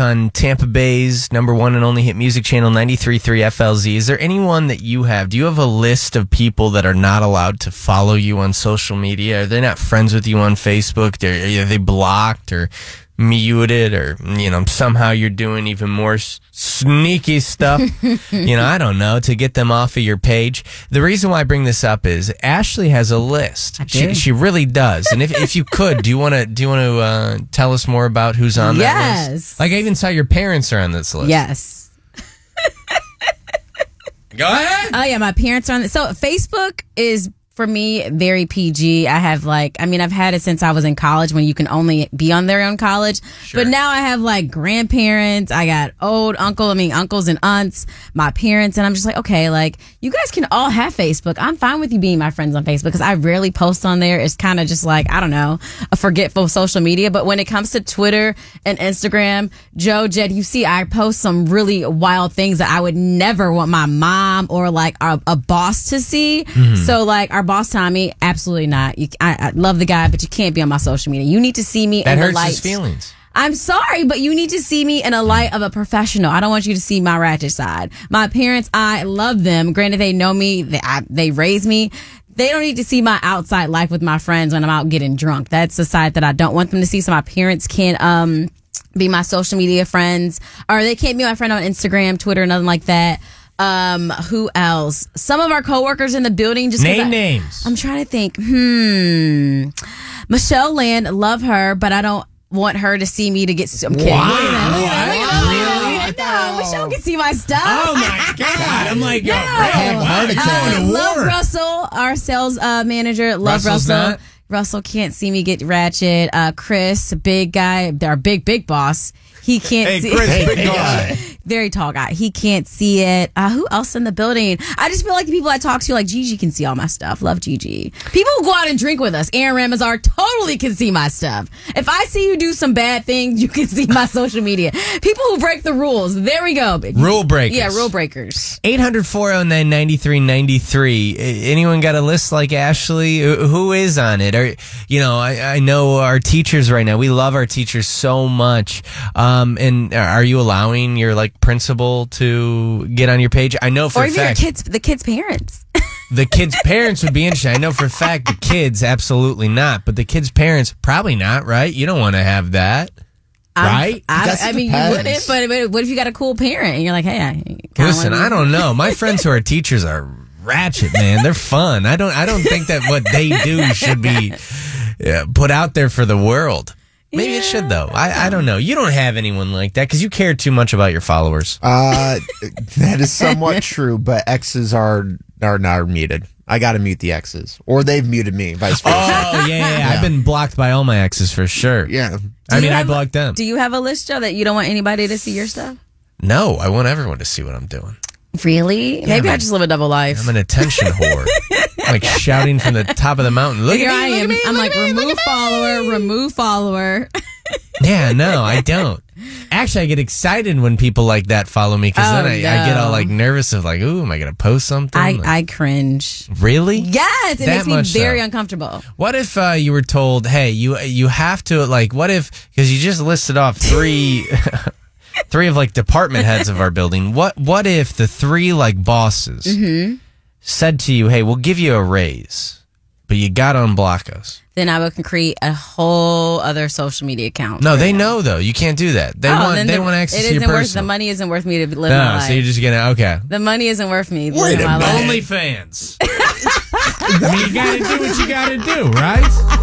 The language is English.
on Tampa Bay's number one and only hit music channel 93.3 FLZ. Is there anyone that you have? Do you have a list of people that are not allowed to follow you on social media? Are they not friends with you on Facebook? They're, are they blocked or muted or, you know, somehow you're doing even more s- sneaky stuff, you know, I don't know, to get them off of your page. The reason why I bring this up is Ashley has a list. She, she really does. And if, if you could, do you want to, do you want to, uh, tell us more about who's on that Yes. list? Like I even saw your parents are on this list. Yes. Go ahead. Oh yeah, my parents are on. So Facebook is for me very PG. I have like, I mean, I've had it since I was in college when you can only be on there in college. But now I have like grandparents. I got old uncle. I mean, uncles and aunts, my parents, and I'm just like, okay, like you guys can all have Facebook. I'm fine with you being my friends on Facebook because I rarely post on there. It's kind of just like I don't know, a forgetful social media. But when it comes to Twitter and Instagram, Joe, Jed, you see, I post some really wild things that I would never want my mom or like a, a boss to see. Mm-hmm. So like our boss Tommy, absolutely not. You, I, I love the guy, but you can't be on my social media. You need to see me That in the hurts light. his feelings. I'm sorry, but you need to see me in a light of a professional. I don't want you to see my ratchet side. My parents, I love them. Granted, they know me. They, I, they raised me. They don't need to see my outside life with my friends when I'm out getting drunk. That's the side that I don't want them to see. So my parents can't, um, be my social media friends or they can't be my friend on Instagram, Twitter, nothing like that. Um, who else? Some of our coworkers in the building just Name I- names. I'm trying to think. Hmm. Michelle Land, love her, but I don't want her to see me to get. I'm kidding. Wow. Really? No, Michelle can see my stuff. Oh my God. I'm like, No. really? Wow, Uh, love war. Russell, our sales uh, manager. Love Russell's Russell. not? Russell can't see me get ratchet. Uh, Chris, big guy, our big big boss. He can't Hey, see. Chris, big guy. very tall guy. He can't see it. Uh, who else in the building? I just feel like the people I talk to, like Gigi, can see all my stuff. Love Gigi. People who go out and drink with us, Aaron Ramazar, totally can see my stuff. If I see you do some bad things, you can see my social media. People who break the rules. There we go. Rule breakers. Yeah, rule breakers. 800 409 9393. Anyone got a list like Ashley? Who who is on it? Or, you know, I, I know our teachers right now. We love our teachers so much. Um, and are you allowing your like principal to get on your page? I know for Or a even your kids, the kids' parents. the kids' parents would be interested. I know for a fact the kids absolutely not, but the kids' parents probably not. Right? You don't want to have that, right? I, I mean, you wouldn't, but, but what if you got a cool parent and you're like, hey, I Listen, I don't know. My friends who are teachers are ratchet, man. They're fun. I don't. I don't think that what they do should be uh, put out there for the world. Maybe it should though. I, I don't know. You don't have anyone like that because you care too much about your followers. Uh, that is somewhat true, but X's are are not muted. I got to mute the X's, or they've muted me, vice versa. Oh yeah, yeah, yeah. I've been blocked by all my exes for sure. yeah, I mean, you I blocked them. Do you have a list, Joe, that you don't want anybody to see your stuff? no, I want everyone to see what I'm doing. Really? Maybe I man. just live a double life. I'm an attention whore. Like shouting from the top of the mountain. Look Here at I look am. at me, I'm like, me, remove follower, remove follower. Yeah, no, I don't. Actually, I get excited when people like that follow me because Oh, then I, I get all like nervous of like, ooh, am I going to post something? I, Like, I cringe. really? Yes, it That makes me much so. very uncomfortable. What if uh, you were told, hey, you you have to like, what if because you just listed off three. Three of like department heads of our building. What what if the three like bosses Mm-hmm. Said to you, "Hey, we'll give you a raise, but you got to unblock us." Then I would create a whole other social media account. No, they know though. You can't do that. They Oh, want then they the- want access it to your isn't worth, personal. The money isn't worth me to live no, my life. so you're just gonna okay. the money isn't worth me Wait living a my life. minute. OnlyFans. I mean, you gotta do what you gotta do, right?